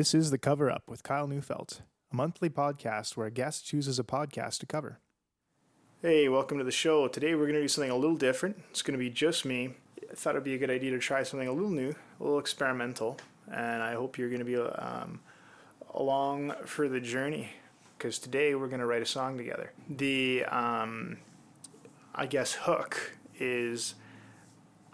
This is The Cover Up with Kyle Neufeld, a monthly podcast where a guest chooses a podcast to cover. Hey, welcome to the show. Today we're going to do something a little different. It's going to be just me. I thought it'd be a good idea to try something a little new, a little experimental, and I hope you're going to be um, along for the journey because today we're going to write a song together. The, um, I guess, hook is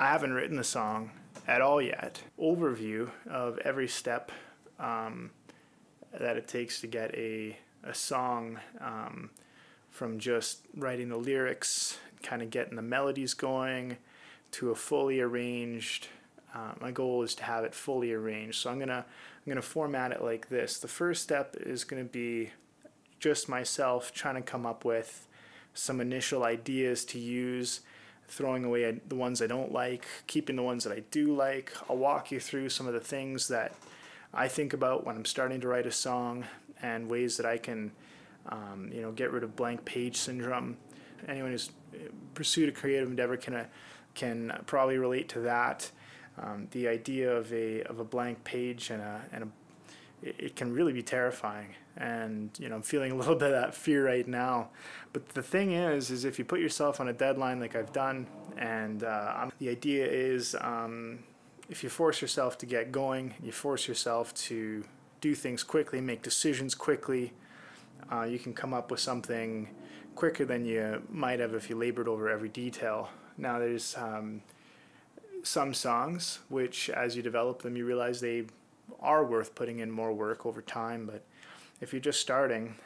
I haven't written the song at all yet. Overview of every step um, that it takes to get a, a song um, from just writing the lyrics, kind of getting the melodies going, to a fully arranged. Uh, my goal is to have it fully arranged. So I'm gonna I'm gonna format it like this. The first step is gonna be just myself trying to come up with some initial ideas to use throwing away the ones I don't like, keeping the ones that I do like. I'll walk you through some of the things that I think about when I'm starting to write a song and ways that I can, um, you know, get rid of blank page syndrome. Anyone who's pursued a creative endeavor can uh, can probably relate to that. Um, the idea of a of a blank page and a and a it, it can really be terrifying and you know i'm feeling a little bit of that fear right now but the thing is is if you put yourself on a deadline like i've done and uh, the idea is um, if you force yourself to get going, you force yourself to do things quickly, make decisions quickly, uh, you can come up with something quicker than you might have if you labored over every detail. Now, there's um, some songs which, as you develop them, you realize they are worth putting in more work over time. But if you're just starting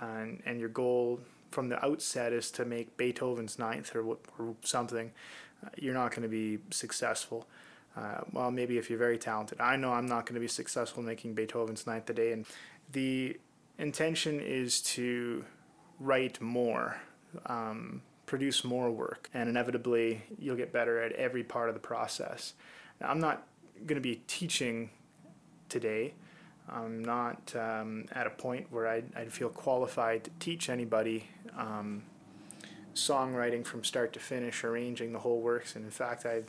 and, and your goal from the outset is to make Beethoven's Ninth or, or something, uh, you're not going to be successful. Uh, well, maybe if you're very talented. I know I'm not going to be successful making Beethoven's Ninth a Day, and the intention is to write more, um, produce more work, and inevitably you'll get better at every part of the process. Now, I'm not going to be teaching today. I'm not um, at a point where I'd, I'd, feel qualified to teach anybody um, songwriting from start to finish, arranging the whole works. And in fact, I've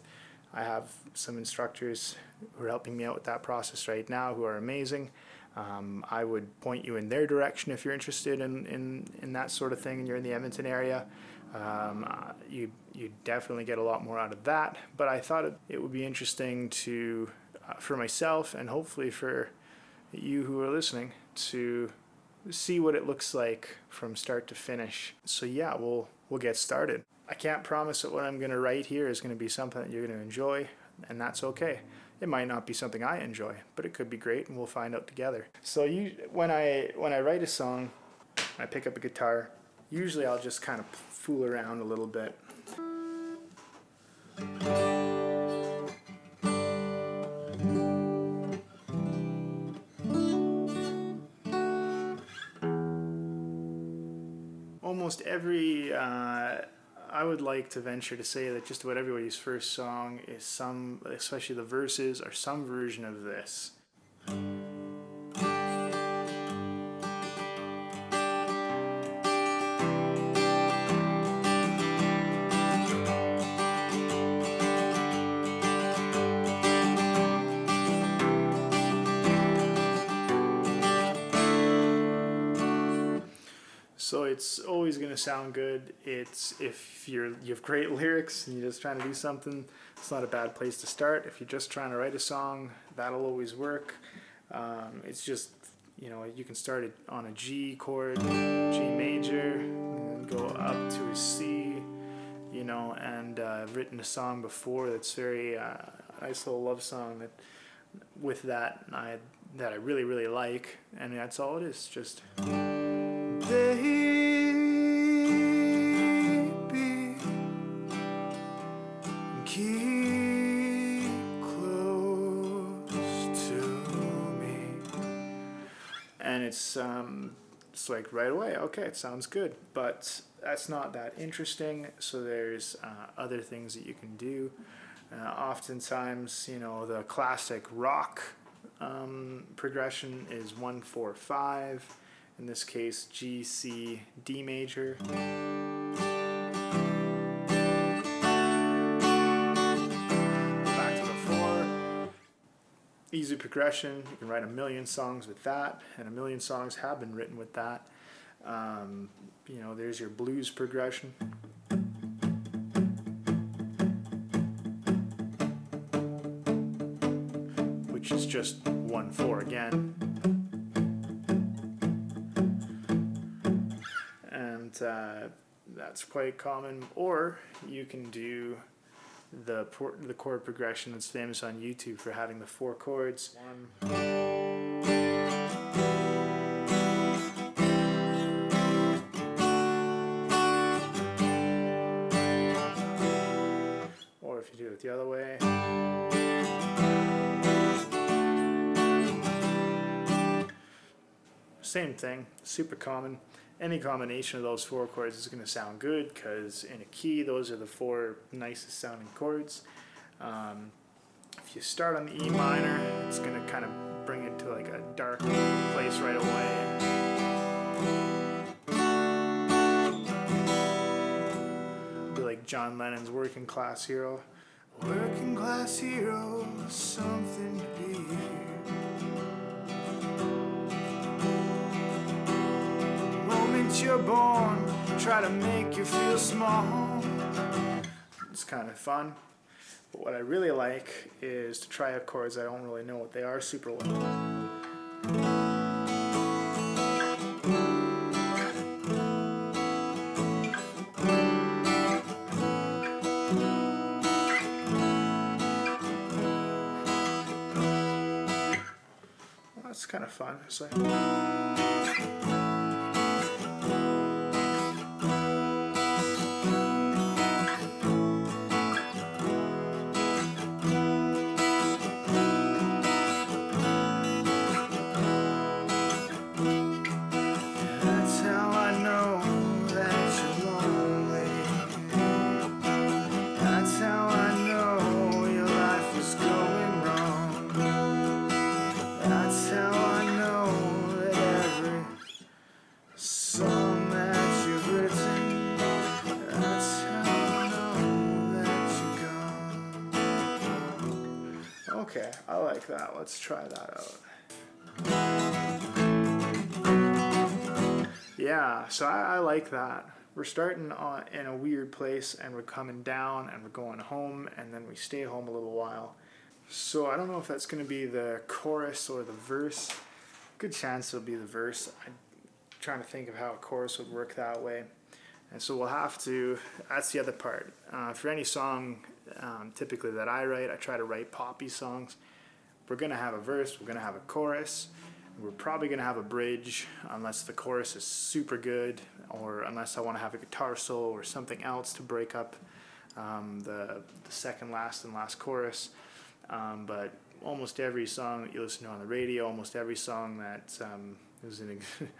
I have some instructors who are helping me out with that process right now who are amazing. Um, I would point you in their direction if you're interested in, in, in that sort of thing and you're in the Edmonton area. Um, uh, you, you definitely get a lot more out of that. But I thought it, it would be interesting to, uh, for myself and hopefully for you who are listening, to see what it looks like from start to finish. So yeah, we'll we'll get started. I can't promise that what I'm going to write here is going to be something that you're going to enjoy, and that's okay. It might not be something I enjoy, but it could be great, and we'll find out together. So you, when I when I write a song, I pick up a guitar. Usually, I'll just kind of fool around a little bit. Almost every uh, I would like to venture to say that just about everybody's first song is some, especially the verses, are some version of this. So it's always going to sound good. It's if you're you have great lyrics and you're just trying to do something, it's not a bad place to start. If you're just trying to write a song, that'll always work. Um, it's just you know you can start it on a G chord, G major, and go up to a C. You know, and uh, I've written a song before that's very uh, nice little love song that with that I that I really really like, and that's all it is. Just. Close to me. And it's um, it's like right away. Okay, it sounds good, but that's not that interesting. So there's uh, other things that you can do. Uh, oftentimes, you know, the classic rock um, progression is one four five in this case G, C, D major. Easy progression. You can write a million songs with that, and a million songs have been written with that. Um, you know, there's your blues progression. Which is just 1 4 again. And uh, that's quite common. Or you can do the por- the chord progression that's famous on YouTube for having the four chords. One. Or if you do it the other way. Same thing, super common. Any combination of those four chords is going to sound good because in a key, those are the four nicest sounding chords. Um, if you start on the E minor, it's going to kind of bring it to like a dark place right away. Be like John Lennon's Working Class Hero. Working class hero, something to be. You're born, try to make you feel small. It's kind of fun. But what I really like is to try out chords I don't really know what they are super. Well, that's kind of fun. It's like. That's Okay, I like that. Let's try that out. Yeah, so I, I like that. We're starting on, in a weird place and we're coming down and we're going home and then we stay home a little while. So I don't know if that's going to be the chorus or the verse. Good chance it'll be the verse. I'm trying to think of how a chorus would work that way. And so we'll have to, that's the other part. Uh, for any song, um, typically that I write, I try to write poppy songs. We're to have a verse, we're to have a chorus. We're probably to have a bridge unless the chorus is super good or unless I want to have a guitar solo or something else to break up um, the, the second last and last chorus. Um, but almost every song that you listen to on the radio, almost every song that um, is in, ex-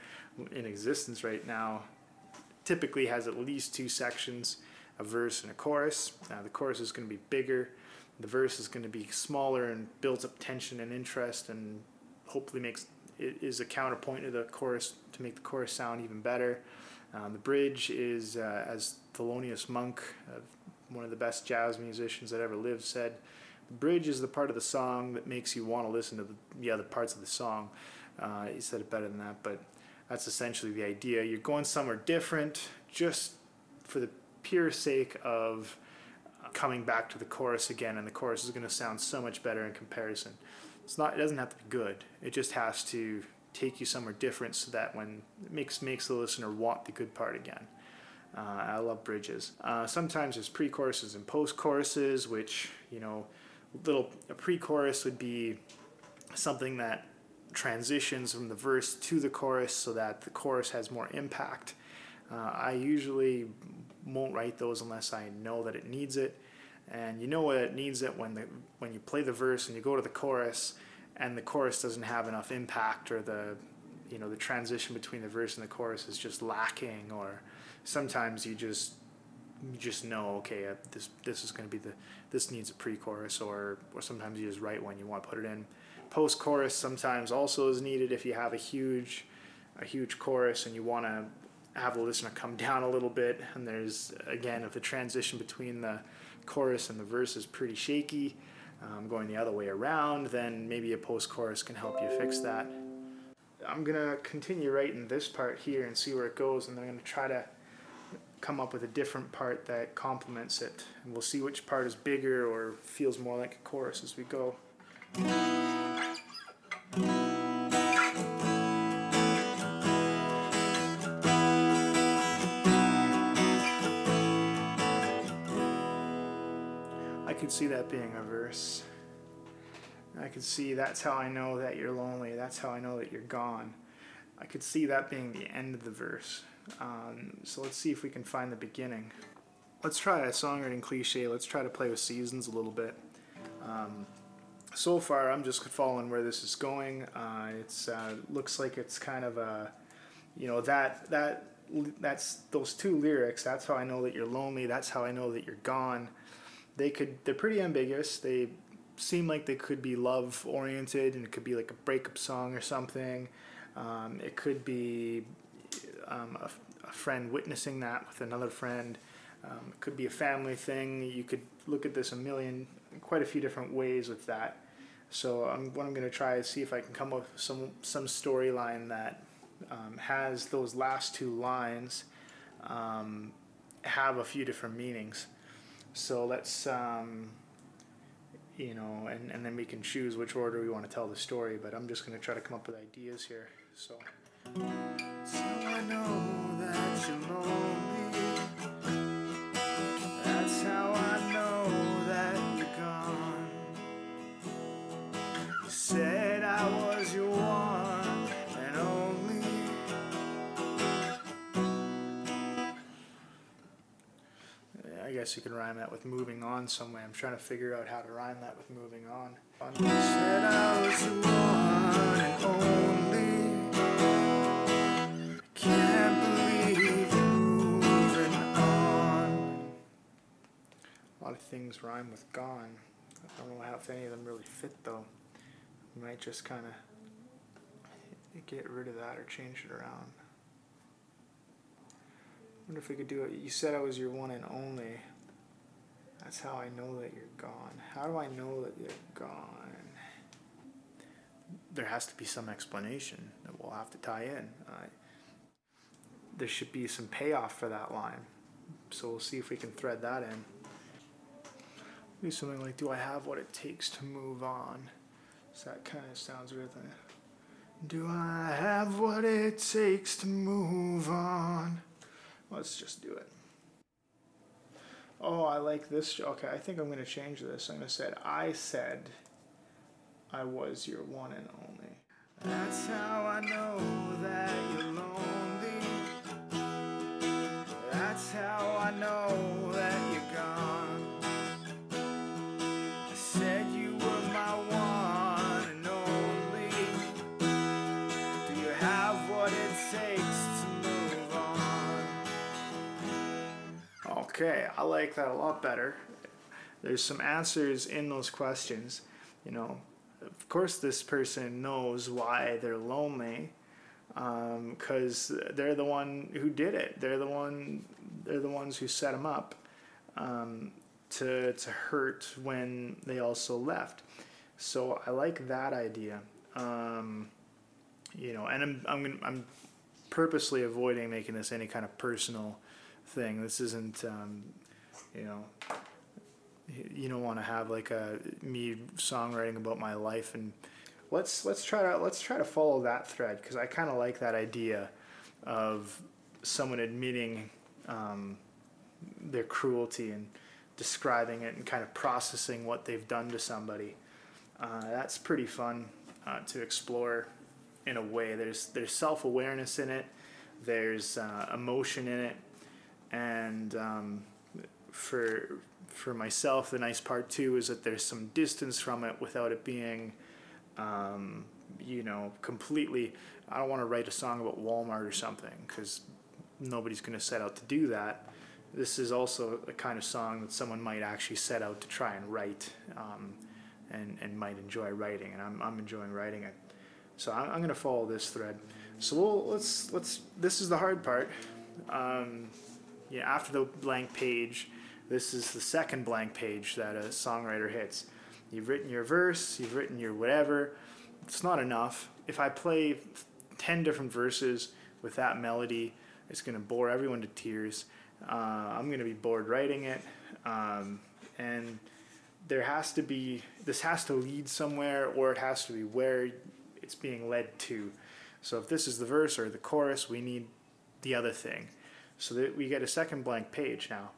in existence right now, typically has at least two sections a verse and a chorus. Uh, the chorus is going to be bigger, the verse is going to be smaller and builds up tension and interest and hopefully makes it is a counterpoint to the chorus to make the chorus sound even better. Um, the bridge is, uh, as Thelonious Monk, uh, one of the best jazz musicians that ever lived, said, the bridge is the part of the song that makes you want to listen to the, the other parts of the song. Uh, he said it better than that, but that's essentially the idea. You're going somewhere different just for the pure sake of coming back to the chorus again, and the chorus is going to sound so much better in comparison. It's not. It doesn't have to be good. It just has to take you somewhere different, so that when it makes makes the listener want the good part again. Uh, I love bridges. Uh, sometimes there's pre-choruses and post-choruses, which you know, little a pre-chorus would be something that transitions from the verse to the chorus, so that the chorus has more impact. Uh, I usually won't write those unless I know that it needs it. And you know what it needs it when the when you play the verse and you go to the chorus and the chorus doesn't have enough impact or the you know the transition between the verse and the chorus is just lacking or sometimes you just you just know okay uh, this this is going to be the this needs a pre-chorus or or sometimes you just write when you want to put it in. Post-chorus sometimes also is needed if you have a huge a huge chorus and you want to listener come down a little bit and there's again if the transition between the chorus and the verse is pretty shaky um, going the other way around, then maybe a post chorus can help you fix that. I'm gonna continue writing this part here and see where it goes, and I'm gonna try to come up with a different part that complements it. And we'll see which part is bigger or feels more like a chorus as we go. Could see that being a verse. I could see that's how I know that you're lonely. That's how I know that you're gone. I could see that being the end of the verse. Um, so let's see if we can find the beginning. Let's try a songwriting cliche. Let's try to play with seasons a little bit. Um, so far, I'm just following where this is going. Uh, it's uh, looks like it's kind of a, you know, that that that's those two lyrics. That's how I know that you're lonely. That's how I know that you're gone. They could. They're pretty ambiguous. They seem like they could be love oriented, and it could be like a breakup song or something. Um, it could be um, a, a, friend witnessing that with another friend. Um, it could be a family thing. You could look at this a million, quite a few different ways with that. So I'm, what I'm going to try is see if I can come up with some some storyline that um, has those last two lines um, have a few different meanings. So let's um, you know, and, and then we can choose which order we want to tell the story. But I'm just going to try to come up with ideas here. So. So guess you can rhyme that with moving on some way. I'm trying to figure out how to rhyme that with moving on. A lot only. things rhyme with gone. I don't know how if any of them really fit though. We might just kind of get rid of that or change it around. wonder if we could do it. You said I was your one and only. That's how I know that you're gone. How do I know that you're gone? There has to be some explanation that we'll have to tie in. Uh, there should be some payoff for that line. So we'll see if we can thread that in. Maybe something like, "Do I have what it takes to move on?" So that kind of sounds weird. Do I have what it takes to move on? Let's just do it. Oh, I like this. Okay, I think I'm going to change this. I'm going to say, I said I was your one and only. That's how I know that you're lonely. That's how I know Okay, I like that a lot better. There's some answers in those questions. You know, of course, this person knows why they're lonely because um, they're the one who did it. They're the one. They're the ones who set them up um, to to hurt when they also left. So I like that idea. Um, you know, and I'm I'm I'm purposely avoiding making this any kind of personal thing. This isn't, um, you know, you don't want to have like a me songwriting about my life and let's let's try to let's try to follow that thread because I kind of like that idea of someone admitting um, their cruelty and describing it and kind of processing what they've done to somebody. Uh, that's pretty fun uh, to explore in a way. There's there's self awareness in it. There's uh, emotion in it and um, for for myself, the nice part too is that there's some distance from it without it being, um, you know, completely. I don't want to write a song about Walmart or something because nobody's going to set out to do that. This is also a kind of song that someone might actually set out to try and write, um, and and might enjoy writing, and I'm I'm enjoying writing it. So I'm, I'm going to follow this thread. So we'll, let's let's. This is the hard part. Um, yeah, after the blank page, this is the second blank page that a songwriter hits. You've written your verse, you've written your whatever. It's not enough. If I play 10 different verses with that melody, it's going to bore everyone to tears. Uh, I'm going to be bored writing it. Um, and there has to be, this has to lead somewhere or it has to be where it's being led to. So if this is the verse or the chorus, we need the other thing. So that we get a second blank page now.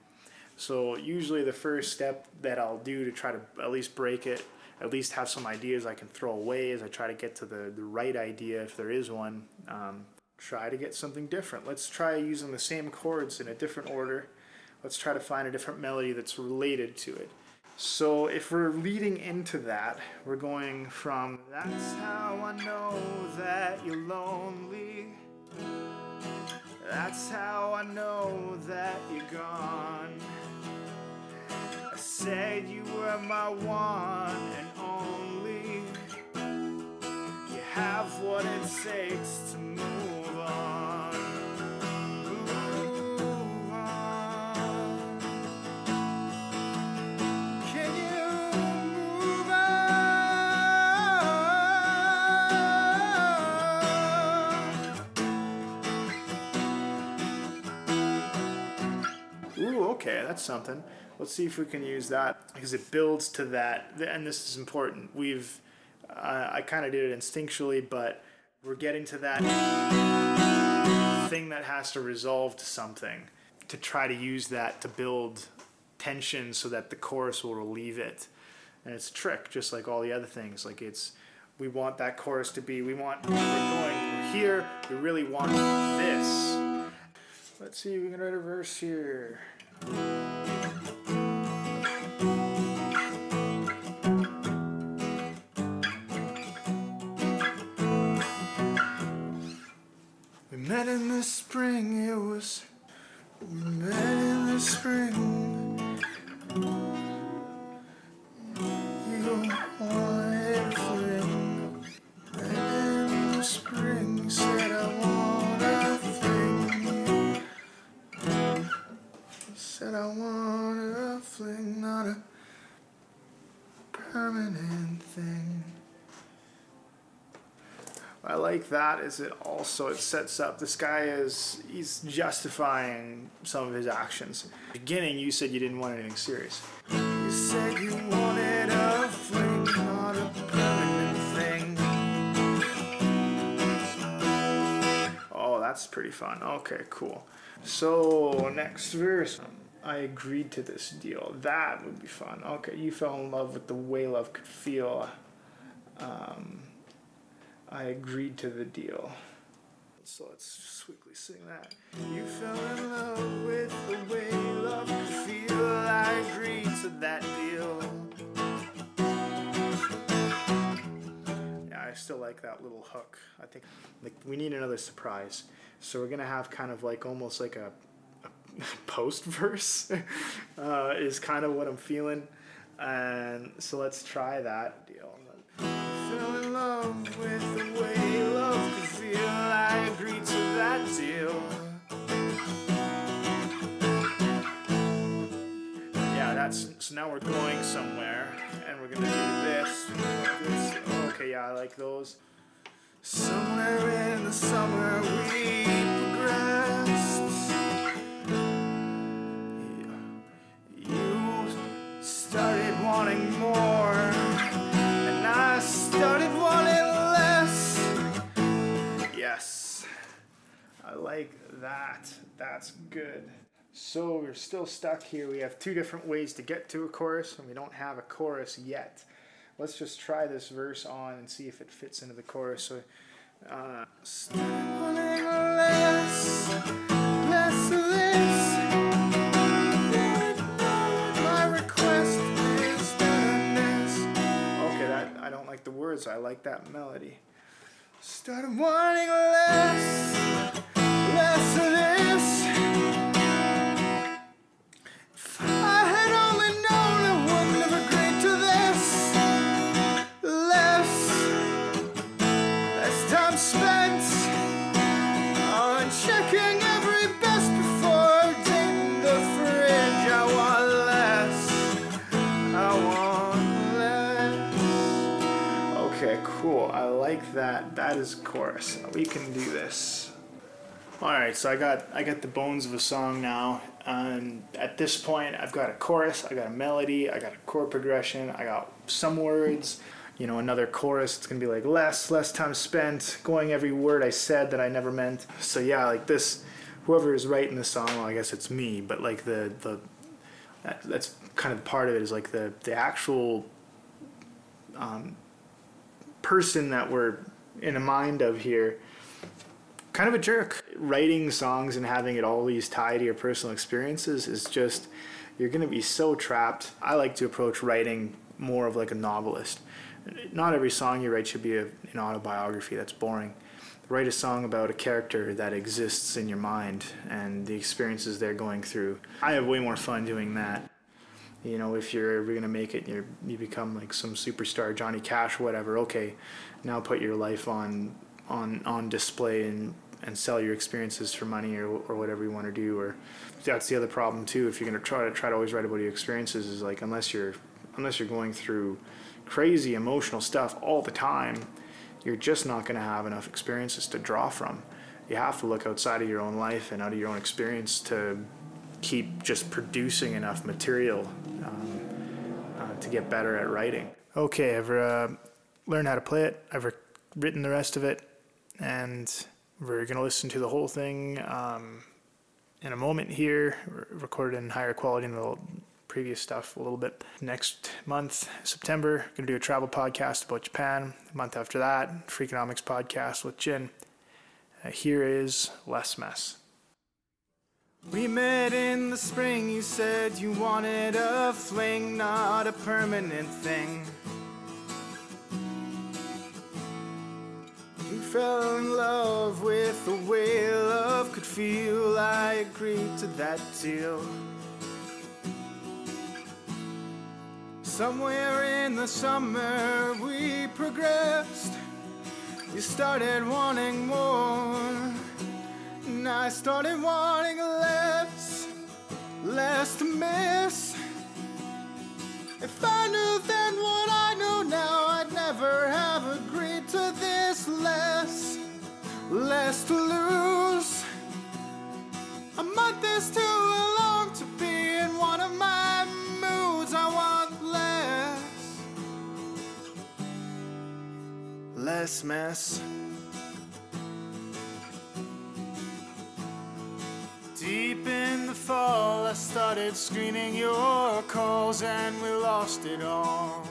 So usually the first step that I'll do to try to at least break it, at least have some ideas I can throw away as I try to get to the, the right idea if there is one. Um, try to get something different. Let's try using the same chords in a different order. Let's try to find a different melody that's related to it. So if we're leading into that, we're going from That's how I know that you're lonely. That's how I know that you're gone. I said you were my one and only. You have what it takes to move okay, that's something. Let's see if we can use that because it builds to that, and this is important. We've, uh, I kind of did it instinctually, but we're getting to that thing that has to resolve to something to try to use that to build tension so that the chorus will relieve it. And it's a trick, just like all the other things. Like it's, we want that chorus to be, we want, we're going, here, we really want this. Let's see, we can write a verse here. We met in the spring, it was. We met in the spring. Like that is it also it sets up this guy is he's justifying some of his actions. Beginning you said you didn't want anything serious. You said you wanted a fling, not a permanent thing. Oh, that's pretty fun. Okay, cool. So next verse. I agreed to this deal. That would be fun. Okay, you fell in love with the way love could feel. Um, I agreed to the deal. So let's just quickly sing that. You fell in love with the way love could feel. I agreed to that deal. Yeah, I still like that little hook. I think like we need another surprise. So we're gonna have kind of like almost like a, a post verse uh, is kind of what I'm feeling. And so let's try that deal. Fell in love with Yeah, that's so now we're going somewhere, and we're gonna do this. this. Okay, yeah, I like those. Somewhere in the summer we That's good. So we're still stuck here. We have two different ways to get to a chorus, and we don't have a chorus yet. Let's just try this verse on and see if it fits into the chorus. So, uh, less, less. Okay, that I don't like the words. I like that melody. Started wanting less, less of this. Like that. That is chorus. We can do this. All right, so I got I got the bones of a song now, and at this point, I've got a chorus, I got a melody, I got a chord progression, I got some words. You know, another chorus. It's gonna be like less, less time spent going every word I said that I never meant. So yeah, like this. Whoever is writing the song, well, I guess it's me, but like the the that, that's kind of part of it is like the the actual um, person that we're in a mind of here kind of a jerk. Writing songs and having it always tie to your personal experiences is just you're going to be so trapped. I like to approach writing more of like a novelist. Not every song you write should be a, an autobiography that's boring. Write a song about a character that exists in your mind and the experiences they're going through. I have way more fun doing that you know, if you're ever gonna make it, you you become like some superstar, Johnny Cash, whatever. Okay, now put your life on on on display and and sell your experiences for money or or whatever you want to do. Or that's the other problem too. If you're gonna try to try to always write about your experiences, is like unless you're unless you're going through crazy emotional stuff all the time, you're just not gonna have enough experiences to draw from. You have to look outside of your own life and out of your own experience to keep just producing enough material um, uh, to get better at writing. Okay, I've uh, learned how to play it. I've written the rest of it, and we're gonna listen to the whole thing um, in a moment here. recorded in higher quality than the previous stuff a little bit. Next month, September, gonna do a travel podcast about Japan. A month after that, Freakonomics podcast with Jin. Uh, here is Less Mess. We met in the spring, you said you wanted a fling, not a permanent thing. You fell in love with the way love could feel. I agreed to that deal. Somewhere in the summer we progressed. You started wanting more. And I started wanting less, less to miss. If I knew then what I know now, I'd never have agreed to this less, less to lose. A month is too long to be in one of my moods. I want less, less mess. Started screening your calls and we lost it all.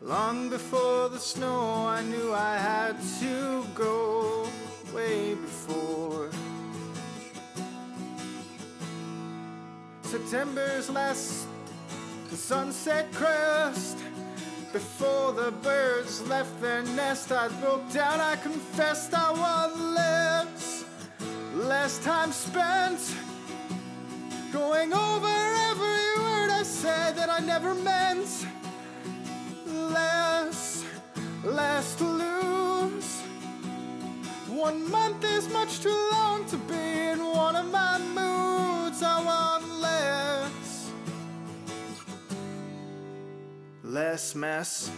Long before the snow, I knew I had to go way before. September's last, the sunset crest. Before the birds left their nest, I broke down, I confessed I want less. Less time spent going over every word I said that I never meant. Less, less to lose. One month is much too long to be in one of my moods. I want less less mess.